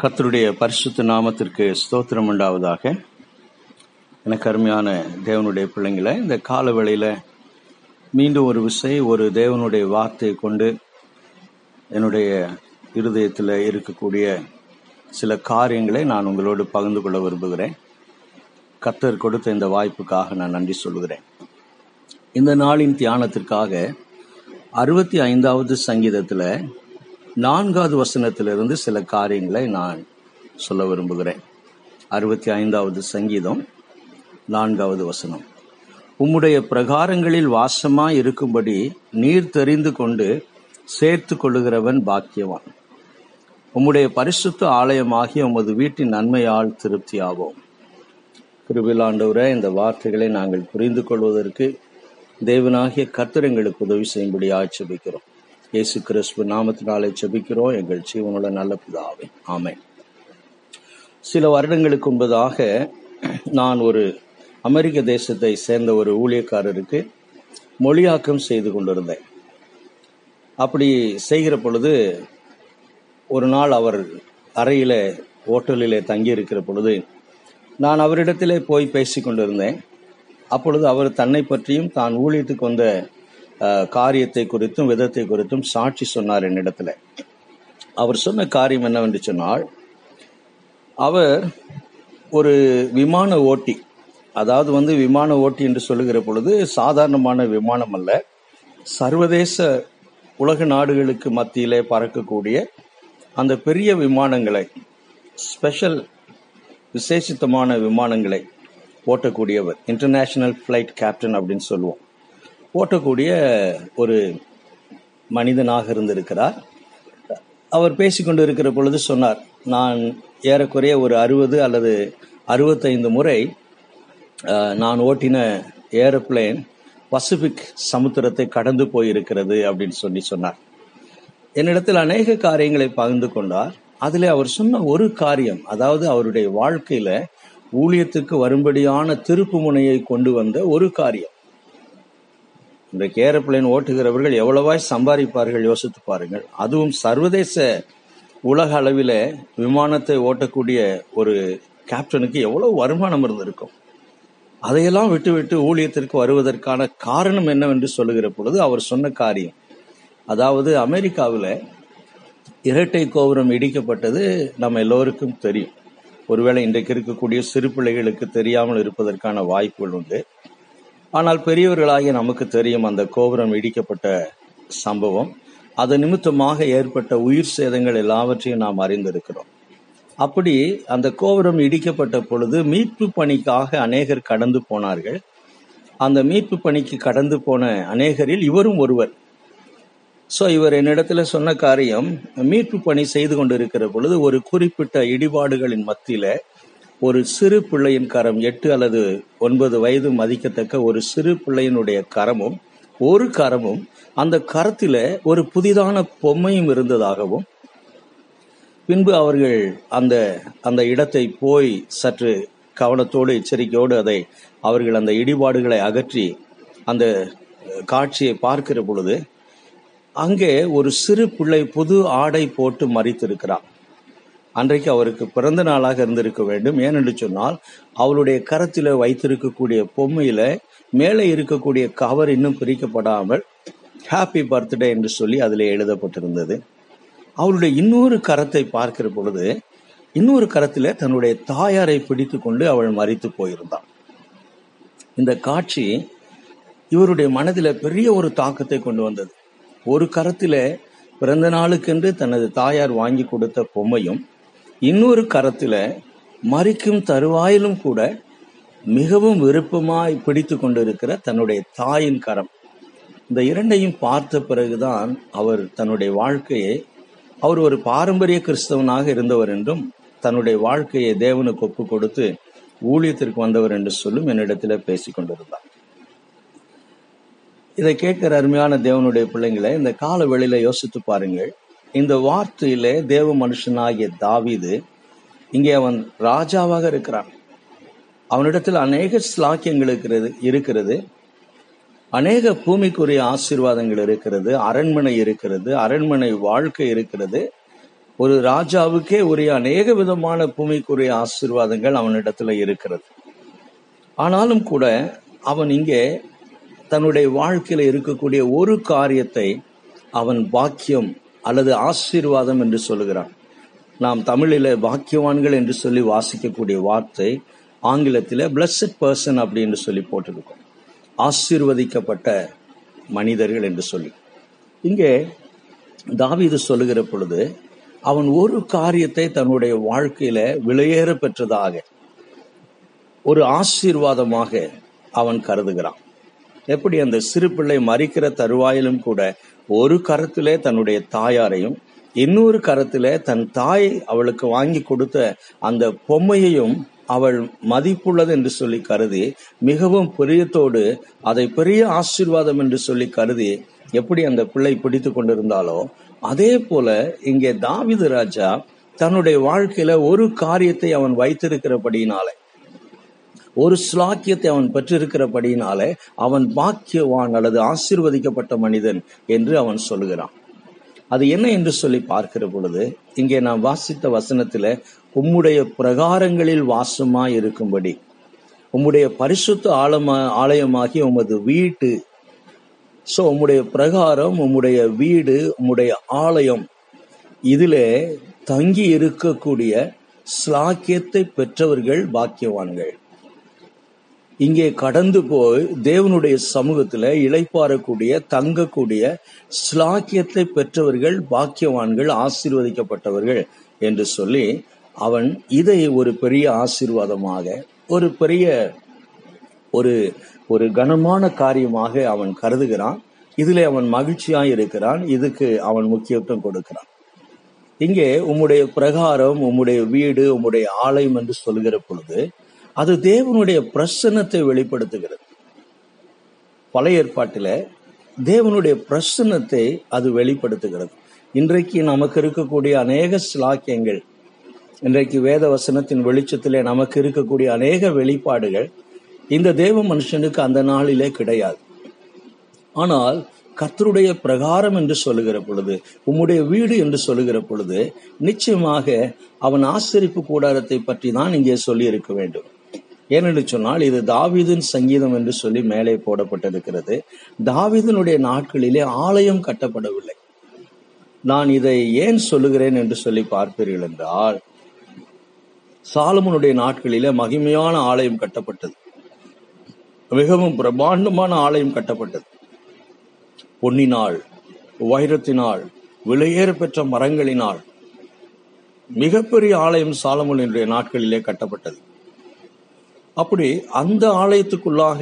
கர்த்தருடைய பரிசுத்த நாமத்திற்கு ஸ்தோத்திரம் உண்டாவதாக. எனக்கு அருமையான தேவனுடைய பிள்ளைங்களை இந்த கால வேளையில் மீண்டும் ஒரு விசை ஒரு தேவனுடைய வார்த்தையை கொண்டு என்னுடைய இருதயத்தில் இருக்கக்கூடிய சில காரியங்களை நான் உங்களோடு பகிர்ந்து கொள்ள விரும்புகிறேன். கர்த்தர் கொடுத்த இந்த வாய்ப்புக்காக நான் நன்றி சொல்கிறேன் இந்த நாளின் தியானத்திற்காக அறுபத்தி ஐந்தாவது சங்கீதத்தில் நான்காவது வசனத்திலிருந்து சில காரியங்களை நான் சொல்ல விரும்புகிறேன். அறுபத்தி ஐந்தாவது சங்கீதம் நான்காவது வசனம். உம்முடைய பிரகாரங்களில் வாசமாய் இருக்கும்படி நீர் தெரிந்து கொண்டு சேர்த்து கொள்ளுகிறவன் பாக்கியவான். உம்முடைய பரிசுத்த ஆலயமாகிய உமது வீட்டின் நன்மையால் திருப்தி ஆவோம் கிருபிலாண்டவரே இந்த வார்த்தைகளை நாங்கள் புரிந்து கொள்வதற்கு தேவனாகிய கத்திரங்களுக்கு உதவி செய்யும்படி ஆட்சேபிக்கிறோம் இயேசு கிறிஸ்து நாமத்தினாலே செபிக்கிறோம் எங்கள் ஜீவனுள்ள நல்ல பிதாவே. ஆமை சில வருடங்களுக்கு முன்பதாக நான் ஒரு அமெரிக்க தேசத்தை சேர்ந்த ஒரு ஊழியக்காரருக்கு மொழியாக்கம் செய்து கொண்டிருந்தேன். அப்படி செய்கிற பொழுது ஒரு நாள் அவர் அறையில் ஹோட்டலிலே தங்கி இருக்கிற பொழுது நான் அவரிடத்திலே போய் பேசி கொண்டிருந்தேன் அப்பொழுது அவர் தன்னை பற்றியும் தான் ஊழியத்துக்கு வந்த காரியத்தை குறித்தும் விதத்தை குறித்தும் சாட்சி சொன்னார் என்னிடத்துல. அவர் சொன்ன காரியம் என்னவென்று சொன்னால் அவர் ஒரு விமான ஓட்டி அதாவது வந்து விமான ஓட்டி என்று சொல்லுகிற பொழுது சாதாரணமான விமானம் அல்ல சர்வதேச உலக நாடுகளுக்கு மத்தியிலே பறக்கக்கூடிய அந்த பெரிய விமானங்களை ஸ்பெஷல் விசேஷித்தமான விமானங்களை ஓட்டக்கூடியவர் இன்டர்நேஷனல் ஃப்ளைட் கேப்டன் அப்படின்னு சொல்லுவோம். ஓட்டக்கூடிய ஒரு மனிதனாக இருந்திருக்கிறார். அவர் பேசிக்கொண்டு இருக்கிற பொழுது சொன்னார் நான் ஏறக்குறைய ஒரு அறுபது அல்லது அறுபத்தைந்து முறை நான் ஓட்டின ஏரோப்ளேன் பசிபிக் சமுத்திரத்தை கடந்து போயிருக்கிறது அப்படின்னு சொல்லி சொன்னார். என்னிடத்தில் அநேக காரியங்களை பகிர்ந்து கொண்டார். அதில் அவர் சொன்ன ஒரு காரியம் அதாவது அவருடைய வாழ்க்கையில ஊழியத்துக்கு வரும்படியான திருப்பு முனையை கொண்டு வந்த ஒரு காரியம். இன்றைக்கு ஏரோப்ளைன் ஓட்டுகிறவர்கள் எவ்வளவாய் சம்பாதிப்பார்கள் யோசித்து பாருங்கள். அதுவும் சர்வதேச உலக அளவில் விமானத்தை ஓட்டக்கூடிய ஒரு கேப்டனுக்கு எவ்வளவு வருமானம் இருந்திருக்கும். அதையெல்லாம் விட்டுவிட்டு ஊழியத்திற்கு வருவதற்கான காரணம் என்னவென்று சொல்லுகிற பொழுது அவர் சொன்ன காரியம். அதாவது அமெரிக்காவில் இரட்டை கோபுரம் இடிக்கப்பட்டது நம்ம எல்லோருக்கும் தெரியும். ஒருவேளை இன்றைக்கு இருக்கக்கூடிய சிறு பிள்ளைகளுக்கு தெரியாமல் இருப்பதற்கான வாய்ப்புகள் உண்டு. ஆனால் பெரியவர்களாகிய நமக்கு தெரியும் அந்த கோபுரம் இடிக்கப்பட்ட சம்பவம். அது நிமித்தமாக ஏற்பட்ட உயிர் சேதங்கள் எல்லாவற்றையும் நாம் அறிந்திருக்கிறோம். அப்படி அந்த கோபுரம் இடிக்கப்பட்ட பொழுது மீட்பு பணிக்காக அநேகர் கடந்து போனார்கள். அந்த மீட்பு பணிக்கு கடந்து போன அநேகரில் இவரும் ஒருவர். ஸோ இவர் என்னிடத்துல சொன்ன காரியம் மீட்பு பணி செய்து கொண்டிருக்கிற பொழுது ஒரு குறிப்பிட்ட இடிபாடுகளின் மத்தியில ஒரு சிறு பிள்ளையின் கரம் எட்டு அல்லது ஒன்பது வயது மதிக்கத்தக்க ஒரு சிறு பிள்ளையினுடைய கரமும் ஒரு கரமும் அந்த கரத்தில் ஒரு புதிதான பொம்மையும் இருந்ததாகவும் பின்பு அவர்கள் அந்த அந்த இடத்தை போய் சற்று கவனத்தோடு எச்சரிக்கையோடு அதை அவர்கள் அந்த இடிபாடுகளை அகற்றி அந்த காட்சியை பார்க்கிற பொழுது அங்கே ஒரு சிறு பிள்ளை புது ஆடை போட்டு மறித்திருக்கிறான். அன்றைக்கு அவருக்கு பிறந்த நாளாக இருந்திருக்க வேண்டும். ஏனென்று சொன்னால் அவளுடைய கரத்தில் வைத்திருக்கக்கூடிய பொம்மையில மேலே இருக்கக்கூடிய கவர் இன்னும் பிரிக்கப்படாமல் ஹாப்பி பர்த்டே என்று சொல்லி அதில் எழுதப்பட்டிருந்தது. அவளுடைய இன்னொரு கரத்தை பார்க்கிற பொழுது இன்னொரு கரத்தில் தன்னுடைய தாயாரை பிடித்து கொண்டு அவள் மறித்து போயிருந்தான் இந்த காட்சி இவருடைய மனதில் பெரிய ஒரு தாக்கத்தை கொண்டு வந்தது. ஒரு கரத்தில் பிறந்த நாளுக்கென்று தனது தாயார் வாங்கி கொடுத்த பொம்மையும் இன்னொரு கரத்துல மறிக்கும் தருவாயிலும் கூட மிகவும் விருப்பமாய் பிடித்து கொண்டிருக்கிற தன்னுடைய தாயின் கரம். இந்த இரண்டையும் பார்த்த பிறகுதான் அவர் தன்னுடைய வாழ்க்கையை அவர் ஒரு பாரம்பரிய கிறிஸ்தவனாக இருந்தவர் என்றும் தன்னுடைய வாழ்க்கையை தேவனுக்கு ஒப்பு கொடுத்து ஊழியத்திற்கு வந்தவர் என்று சொல்லும் என்னிடத்தில் பேசிக் கொண்டிருந்தார். இதை கேட்கிற அருமையான தேவனுடைய பிள்ளைங்களை இந்த கால வெளியில யோசித்து பாருங்கள். இந்த வார்த்தையிலே தேவ மனுஷனாகிய தாவிது இங்கே அவன் ராஜாவாக இருக்கிறான். அவனிடத்தில் அநேக ஸ்லாக்கியங்கள் இருக்கிறது இருக்கிறது. அநேக பூமிக்குரிய ஆசீர்வாதங்கள் இருக்கிறது அரண்மனை இருக்கிறது அரண்மனை வாழ்க்கை இருக்கிறது. ஒரு ராஜாவுக்கே உரிய அநேக விதமான பூமிக்குரிய ஆசீர்வாதங்கள் அவனிடத்துல இருக்கிறது. ஆனாலும் கூட அவன் இங்கே தன்னுடைய வாழ்க்கையில இருக்கக்கூடிய ஒரு காரியத்தை அவன் பாக்கியம் அல்லது ஆசீர்வாதம் என்று சொல்லுகிறான் நாம் தமிழில பாக்கியவான்கள் என்று சொல்லி வாசிக்கக்கூடிய வார்த்தை ஆங்கிலத்தில் blessed பர்சன் அப்படின்னு சொல்லி போட்டிருக்கோம். ஆசீர்வதிக்கப்பட்ட மனிதர்கள் என்று சொல்லி. இங்கே தாவிது சொல்லுகிற பொழுது அவன் ஒரு காரியத்தை தன்னுடைய வாழ்க்கையில விலையேற பெற்றதாக ஒரு ஆசீர்வாதமாக அவன் கருதுகிறான். எப்படி அந்த சிறு பிள்ளை மறிக்கிற தருவாயிலும் கூட ஒரு கரத்திலே தன்னுடைய தாயாரையும் இன்னொரு கரத்திலே தன் தாய் அவளுக்கு வாங்கி கொடுத்த அந்த பொம்மையையும் அவள் மதிப்புள்ளது என்று சொல்லி கருதி மிகவும் பிரியத்தோடு அதை பெரிய ஆசீர்வாதம் என்று சொல்லி கருதி எப்படி அந்த பிள்ளை பிடித்து கொண்டிருந்தாலோ அதே போல இங்கே தாவிது ராஜா தன்னுடைய வாழ்க்கையில ஒரு காரியத்தை அவன் வைத்திருக்கிறபடியினாலே ஒரு ஸ்லாக்கியத்தை அவன் பெற்றிருக்கிறபடியினாலே அவன் பாக்கியவான் அல்லது ஆசீர்வதிக்கப்பட்ட மனிதன் என்று அவன் சொல்லுகிறான். அது என்ன என்று சொல்லி பார்க்கிற பொழுது இங்கே நான் வாசித்த வசனத்துல உம்முடைய பிரகாரங்களில் வாசமாய் இருக்கும்படி உம்முடைய பரிசுத்த ஆலமா ஆலயமாகி உமது வீட்டு. சோ உம்முடைய பிரகாரம் உம்முடைய வீடு உம்முடைய ஆலயம் இதில் தங்கி இருக்கக்கூடிய ஸ்லாக்கியத்தை பெற்றவர்கள் பாக்கியவான்கள். இங்கே கடந்து போய் தேவனுடைய சமூகத்துல இழைப்பாறக்கூடிய தங்கக்கூடிய ஸ்லாக்கியத்தை பெற்றவர்கள் பாக்கியவான்கள் ஆசீர்வதிக்கப்பட்டவர்கள் என்று சொல்லி அவன் இதை ஒரு பெரிய ஆசீர்வாதமாக ஒரு பெரிய ஒரு ஒரு கனமான காரியமாக அவன் கருதுகிறான். இதிலே அவன் மகிழ்ச்சியாக இருக்கிறான். இதுக்கு அவன் முக்கியத்துவம் கொடுக்கிறான். இங்கே உம்முடைய பிரகாரம் உம்முடைய வீடு உம்முடைய ஆலயம் என்று சொல்லுகிற பொழுது அது தேவனுடைய பிரசன்னத்தை வெளிப்படுத்துகிறது. பழைய ஏற்பாட்டில் தேவனுடைய பிரசன்னத்தை அது வெளிப்படுத்துகிறது. இன்றைக்கு நமக்கு இருக்கக்கூடிய அநேக சிலாக்கியங்கள் இன்றைக்கு வேத வசனத்தின் வெளிச்சத்திலே நமக்கு இருக்கக்கூடிய அநேக வெளிப்பாடுகள் இந்த தேவ மனுஷனுக்கு அந்த நாளிலே கிடையாது. ஆனால் கத்தருடைய பிரகாரம் என்று சொல்லுகிற பொழுது உம்முடைய வீடு என்று சொல்லுகிற பொழுது நிச்சயமாக அவன் ஆசிரிப்பு கூடாரத்தை பற்றி தான் இங்கே சொல்லி இருக்க வேண்டும். ஏனென்று சொன்னால் இது தாவிதின் சங்கீதம் என்று சொல்லி மேலே போடப்பட்டிருக்கிறது. தாவிதனுடைய நாட்களிலே ஆலயம் கட்டப்படவில்லை. நான் இதை ஏன் சொல்லுகிறேன் என்று சொல்லி பார்ப்பீர்கள் என்றால் சாலமனுடைய நாட்களிலே மகிமையான ஆலயம் கட்டப்பட்டது. மிகவும் பிரம்மாண்டமான ஆலயம் கட்டப்பட்டது. பொன்னினால் வைரத்தினால் விலையேற பெற்ற மரங்களினால் மிகப்பெரிய ஆலயம் சாலமோனுடைய நாட்களிலே கட்டப்பட்டது. அப்படி அந்த ஆலயத்துக்குள்ளாக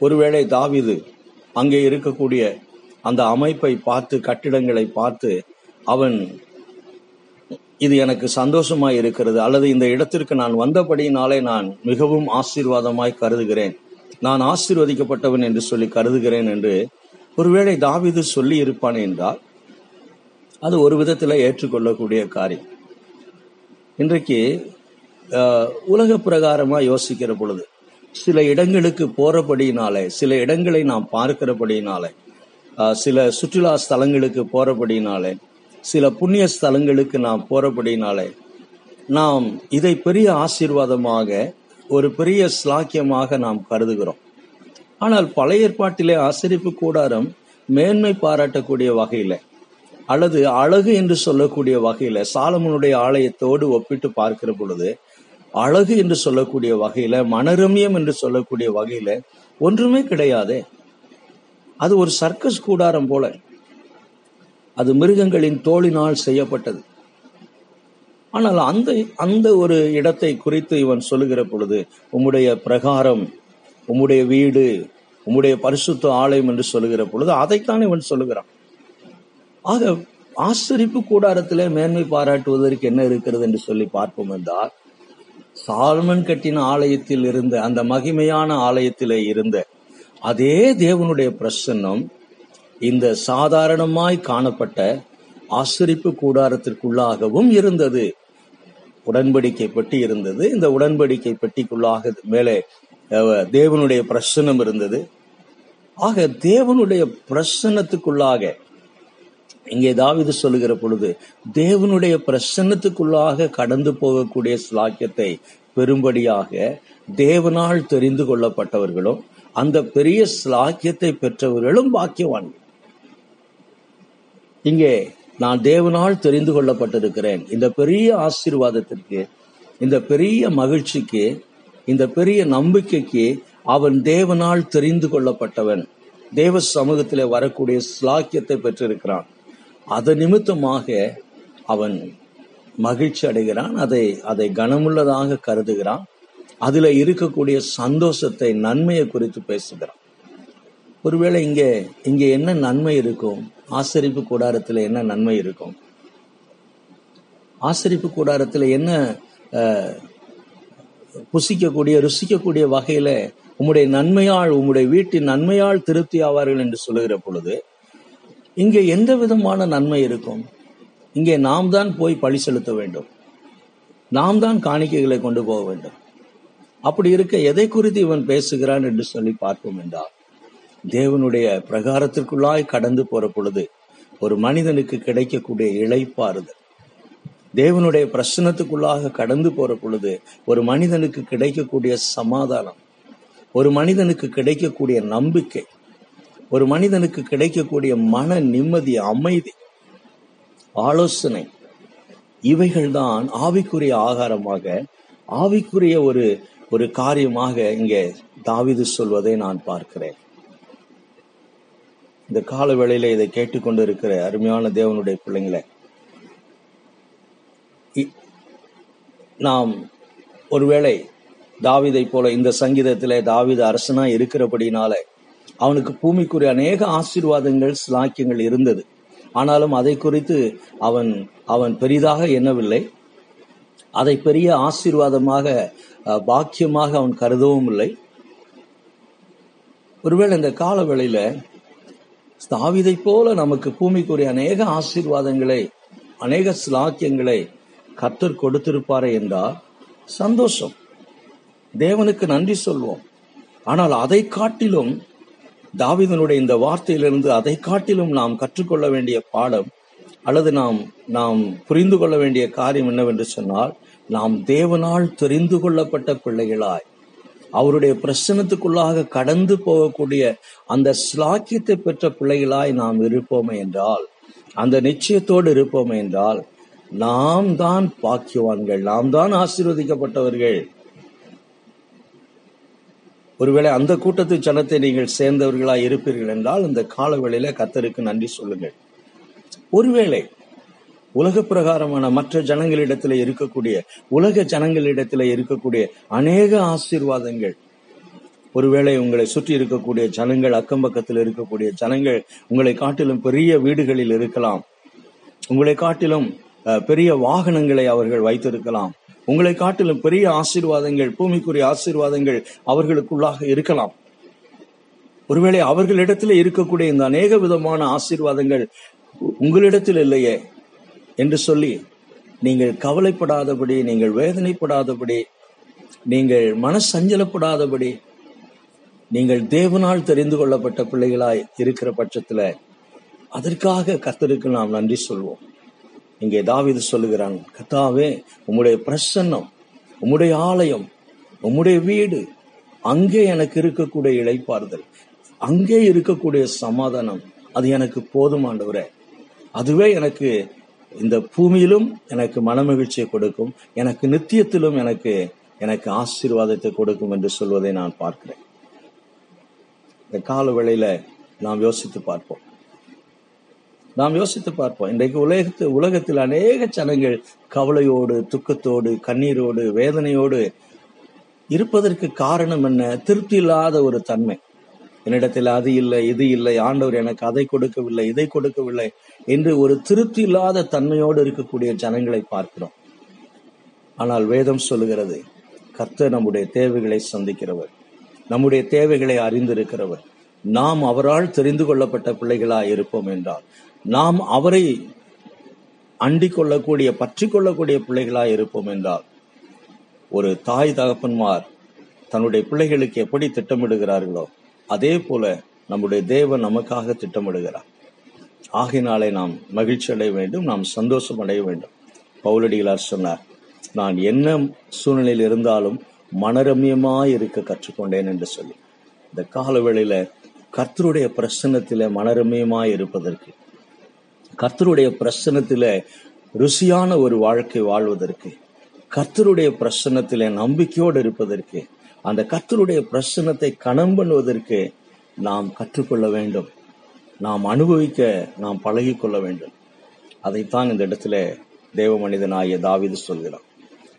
ஒருவேளை தாவிது அங்கே இருக்கக்கூடிய அந்த அமைப்பை பார்த்து கட்டிடங்களை பார்த்து அவன் இது எனக்கு சந்தோஷமாய் இருக்கிறது அல்லது இந்த இடத்திற்கு நான் வந்தபடியினாலே நான் மிகவும் ஆசீர்வாதமாய் கருதுகிறேன் நான் ஆசீர்வதிக்கப்பட்டவன் என்று சொல்லி கருதுகிறேன் என்று ஒருவேளை தாவிது சொல்லி இருப்பான் என்றால் அது ஒரு விதத்தில் ஏற்றுக்கொள்ளக்கூடிய காரியம். இன்றைக்கு உலக பிரகாரமா யோசிக்கிற பொழுது சில இடங்களுக்கு போறபடினாலே சில இடங்களை நாம் பார்க்கிறபடினாலே சில சுற்றுலா ஸ்தலங்களுக்கு போறபடினாலே சில புண்ணிய ஸ்தலங்களுக்கு நாம் போறபடினாலே நாம் இதை பெரிய ஆசீர்வாதமாக ஒரு பெரிய ஸ்லாக்கியமாக நாம் கருதுகிறோம். ஆனால் பழைய ஏற்பாட்டிலே ஆசிரிப்பு கூடாரம் மேன்மை பாராட்டக்கூடிய வகையில அல்லது அழகு என்று சொல்லக்கூடிய வகையில சாலமனுடைய ஆலயத்தோடு ஒப்பிட்டு பார்க்கிற பொழுது அழகு என்று சொல்லக்கூடிய வகையில மனரம்யம் என்று சொல்லக்கூடிய வகையில ஒன்றுமே கிடையாதே. அது ஒரு சர்க்கஸ் கூடாரம் போல. அது மிருகங்களின் தோளினால் செய்யப்பட்டது. ஆனால் அந்த அந்த ஒரு இடத்தை குறித்து இவன் சொல்லுகிற பொழுது உம்முடைய பிரகாரம் உம்முடைய வீடு உம்முடைய பரிசுத்த ஆலயம் என்று சொல்லுகிற பொழுது அதைத்தான் இவன் சொல்லுகிறான். ஆக ஆசரிப்பு கூடாரத்திலே மேன்மை பாராட்டுவதற்கு என்ன இருக்கிறது என்று சொல்லி பார்ப்போம் என்றால் சால்மன் கட்டின ஆலயத்தில் இருந்த அந்த மகிமையான ஆலயத்திலே இருந்த அதே தேவனுடைய பிரசன்னம் இந்த சாதாரணமாய் காணப்பட்ட ஆசரிப்பு கூடாரத்திற்குள்ளாகவும் இருந்தது. உடன்படிக்கை பெட்டி இருந்தது. இந்த உடன்படிக்கை பெட்டிக்குள்ளாக மேலே தேவனுடைய பிரசன்னம் இருந்தது. ஆக தேவனுடைய பிரசன்னத்துக்குள்ளாக இங்கே தாவிது சொல்லுகிற பொழுது தேவனுடைய பிரசன்னத்துக்குள்ளாக கடந்து போகக்கூடிய ஸ்லாக்கியத்தை பெரும்படியாக தேவனால் தெரிந்து கொள்ளப்பட்டவர்களும் அந்த பெரிய ஸ்லாக்கியத்தை பெற்றவர்களும் பாக்கியவான்கள். இங்கே நான் தேவனால் தெரிந்து கொள்ளப்பட்டிருக்கிறேன். இந்த பெரிய ஆசீர்வாதத்திற்கு இந்த பெரிய மகிழ்ச்சிக்கு இந்த பெரிய நம்பிக்கைக்கு அவன் தேவனால் தெரிந்து கொள்ளப்பட்டவன். தேவ சமூகத்திலே வரக்கூடிய ஸ்லாக்கியத்தை பெற்றிருக்கிறான். அது நிமித்தமாக அவன் மகிழ்ச்சி அடைகிறான். அதை அதை கனமுள்ளதாக கருதுகிறான். அதுல இருக்கக்கூடிய சந்தோஷத்தை நன்மையை குறித்து பேசுகிறான். ஒருவேளை இங்கே இங்கே என்ன நன்மை இருக்கும்? ஆசரிப்பு கூடாரத்தில் என்ன நன்மை இருக்கும்? ஆசரிப்பு கூடாரத்தில் என்ன புசிக்கக்கூடிய ருசிக்கக்கூடிய வகையில உம்முடைய நன்மையால் உம்முடைய வீட்டின் நன்மையால் திருப்தி ஆவார்கள் என்று சொல்லுகிற பொழுது இங்கே எந்த விதமான நன்மை இருக்கும்? இங்கே நாம் தான் போய் பழி செலுத்த வேண்டும். நாம் தான் காணிக்கைகளை கொண்டு போக வேண்டும். அப்படி இருக்க எதை குறித்து இவன் பேசுகிறான் என்று சொல்லி பார்ப்போம் என்றால் தேவனுடைய பிரகாரத்திற்குள்ளாய் கடந்து போற பொழுது ஒரு மனிதனுக்கு கிடைக்கக்கூடிய இழைப்பாறுதல் தேவனுடைய பிரசனத்துக்குள்ளாக கடந்து போற பொழுது ஒரு மனிதனுக்கு கிடைக்கக்கூடிய சமாதானம் ஒரு மனிதனுக்கு கிடைக்கக்கூடிய நம்பிக்கை ஒரு மனிதனுக்கு கிடைக்கக்கூடிய மன நிம்மதி அமைதி ஆலோசனை இவைகள்தான் ஆவிக்குரிய ஆகாரமாக ஆவிக்குரிய ஒரு ஒரு காரியமாக இங்கே தாவிது சொல்வதை நான் பார்க்கிறேன். இந்த கால வேளையில இதை கேட்டுக்கொண்டு இருக்கிற அருமையான தேவனுடைய பிள்ளைங்களை இ- நாம் ஒருவேளை தாவிதை போல இந்த சங்கீதத்திலே தாவித அரசனா இருக்கிறபடினால அவனுக்கு பூமிக்குரிய அநேக ஆசீர்வாதங்கள் சிலாக்கியங்கள் இருந்தது. ஆனாலும் அதை குறித்து அவன் அவன் பெரிதாக எண்ணவில்லை. அதை பெரிய ஆசீர்வாதமாக பாக்கியமாக அவன் கருதவும் இல்லை. ஒருவேளை இந்த கால வேளையில தாவீதை போல நமக்கு பூமிக்குரிய அநேக ஆசீர்வாதங்களை அநேக சிலாக்கியங்களை கத்தர் கொடுத்திருப்பாரே என்றால் சந்தோஷம். தேவனுக்கு நன்றி சொல்வோம். ஆனால் அதை காட்டிலும் தாவிதனுடைய இந்த வார்த்தையிலிருந்து அதை காட்டிலும் நாம் கற்றுக்கொள்ள வேண்டிய பாடம் அல்லது நாம் நாம் புரிந்து கொள்ள வேண்டிய காரியம் என்னவென்று சொன்னால் நாம் தேவனால் தெரிந்து கொள்ளப்பட்ட பிள்ளைகளாய். அவருடைய பிரசனத்துக்குள்ளாக கடந்து போகக்கூடிய அந்த ஸ்லாக்கியத்தை பெற்ற பிள்ளைகளாய் நாம் இருப்போமே என்றால் அந்த நிச்சயத்தோடு இருப்போமே என்றால் நாம் தான் பாக்கியவான்கள் நாம் தான் ஆசீர்வதிக்கப்பட்டவர்கள். ஒருவேளை அந்த கூட்டத்து ஜனத்தை நீங்கள் சேர்ந்தவர்களாக இருப்பீர்கள் என்றால் இந்த காலவெளியில கத்தருக்கு நன்றி சொல்லுங்கள். ஒருவேளை உலக பிரகாரமான மற்ற ஜனங்களிடத்துல இருக்கக்கூடிய உலக ஜனங்களிடத்துல இருக்கக்கூடிய அநேக ஆசீர்வாதங்கள் ஒருவேளை உங்களை சுற்றி இருக்கக்கூடிய ஜனங்கள் அக்கம் பக்கத்தில் இருக்கக்கூடிய ஜனங்கள் உங்களை காட்டிலும் பெரிய வீடுகளில் இருக்கலாம். உங்களை காட்டிலும் பெரிய வாகனங்களை அவர்கள் வைத்திருக்கலாம். உங்களை காட்டிலும் பெரிய ஆசீர்வாதங்கள் பூமிக்குரிய ஆசீர்வாதங்கள் அவர்களுக்குள்ளாக இருக்கலாம். ஒருவேளை அவர்களிடத்தில் இருக்கக்கூடிய இந்த அநேக விதமான ஆசீர்வாதங்கள் உ- உங்களிடத்தில் இல்லையே என்று சொல்லி நீங்கள் கவலைப்படாதபடி நீங்கள் வேதனைப்படாதபடி நீங்கள் மனசஞ்சலப்படாதபடி நீங்கள் தேவனால் தெரிந்து கொள்ளப்பட்ட பிள்ளைகளாய் இருக்கிற பட்சத்துல அதற்காக கத்தருக்கு நாம் நன்றி சொல்வோம். இங்கே தாவிது சொல்லுகிறான் கத்தாவே உம்முடைய பிரசன்னம் உம்முடைய ஆலயம் உம்முடைய வீடு அங்கே எனக்கு இருக்கக்கூடிய இளைப்பாறுதல் அங்கே இருக்கக்கூடிய சமாதானம் அது எனக்கு போதுமாண்டவரே அதுவே எனக்கு இந்த பூமியிலும் எனக்கு மனமகிழ்ச்சியை கொடுக்கும் எனக்கு நித்தியத்திலும் எனக்கு எனக்கு ஆசீர்வாதத்தை கொடுக்கும் என்று சொல்வதை நான் பார்க்கிறேன். இந்த கால வேளையில நாம் யோசித்து பார்ப்போம். நாம் யோசித்து பார்ப்போம். இன்றைக்கு உலகத்து உலகத்தில் அநேக ஜனங்கள் கவலையோடு துக்கத்தோடு கண்ணீரோடு வேதனையோடு இருப்பதற்கு காரணம் என்ன? திருப்தி இல்லாத ஒரு தன்மை. என்னிடத்தில் அது இல்லை இது இல்லை ஆண்டவர் எனக்கு அதை கொடுக்கவில்லை இதை கொடுக்கவில்லை என்று ஒரு திருப்தி இல்லாத தன்மையோடு இருக்கக்கூடிய ஜனங்களை பார்க்கிறோம். ஆனால் வேதம் சொல்லுகிறது கர்த்தர் நம்முடைய தேவைகளை சந்திக்கிறவர். நம்முடைய தேவைகளை அறிந்திருக்கிறவர். நாம் அவரால் தெரிந்து கொள்ளப்பட்ட பிள்ளைகளாய் இருப்போம் என்றால் நாம் அவரை அண்டிக் கொள்ளக்கூடிய பற்றி கொள்ளக்கூடிய பிள்ளைகளாய் இருப்போம் என்றால் ஒரு தாய் தகப்பன்மார் தன்னுடைய பிள்ளைகளுக்கு எப்படி திட்டமிடுகிறார்களோ அதே போல நம்முடைய தேவன் நமக்காக திட்டமிடுகிறார். ஆகையினாலே நாம் மகிழ்ச்சி அடைய வேண்டும் நாம் சந்தோஷம் அடைய வேண்டும். பவுலடிகளார் சொன்னார் நான் என்ன சூழ்நிலையில் இருந்தாலும் மனரமியமாய் இருக்க கற்றுக்கொண்டேன் என்று சொல்லி. இந்த காலவேளையில கர்த்தருடைய பிரசன்னத்தில மனரமியமாய் இருப்பதற்கு கர்த்தருடைய பிரசன்னத்தில ருசியான ஒரு வாழ்க்கை வாழ்வதற்கு கர்த்தருடைய பிரசன்னத்தில நம்பிக்கையோடு இருப்பதற்கு அந்த கர்த்தருடைய பிரசன்னத்தை கணம் பண்ணுவதற்கு நாம் கற்றுக்கொள்ள வேண்டும். நாம் அனுபவிக்க நாம் பழகிக்கொள்ள வேண்டும். அதைத்தான் இந்த இடத்துல தேவ மனிதனாகிய தாவிது சொல்கிறான்.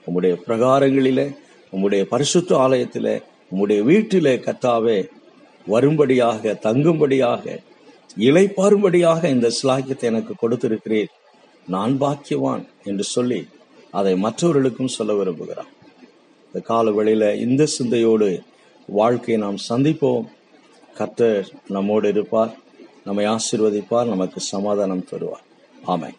உம்முடைய பிரகாரங்களில உம்முடைய பரிசுத்த ஆலயத்தில் உம்முடைய வீட்டில கத்தாவே வரும்படியாக தங்கும்படியாக இளைப்பாறும்படியாக இந்த சிலாக்கியத்தை எனக்கு கொடுத்திருக்கிறீர். நான் பாக்கியவான் என்று சொல்லி அதை மற்றவர்களுக்கும் சொல்ல விரும்புகிறான் இந்த கால வேளையில இந்த சிந்தையோடு வாழ்க்கையை நாம் சந்திப்போம். கர்த்தர் நம்மோடு இருப்பார் நம்மை ஆசீர்வதிப்பார் நமக்கு சமாதானம் தருவார். ஆமை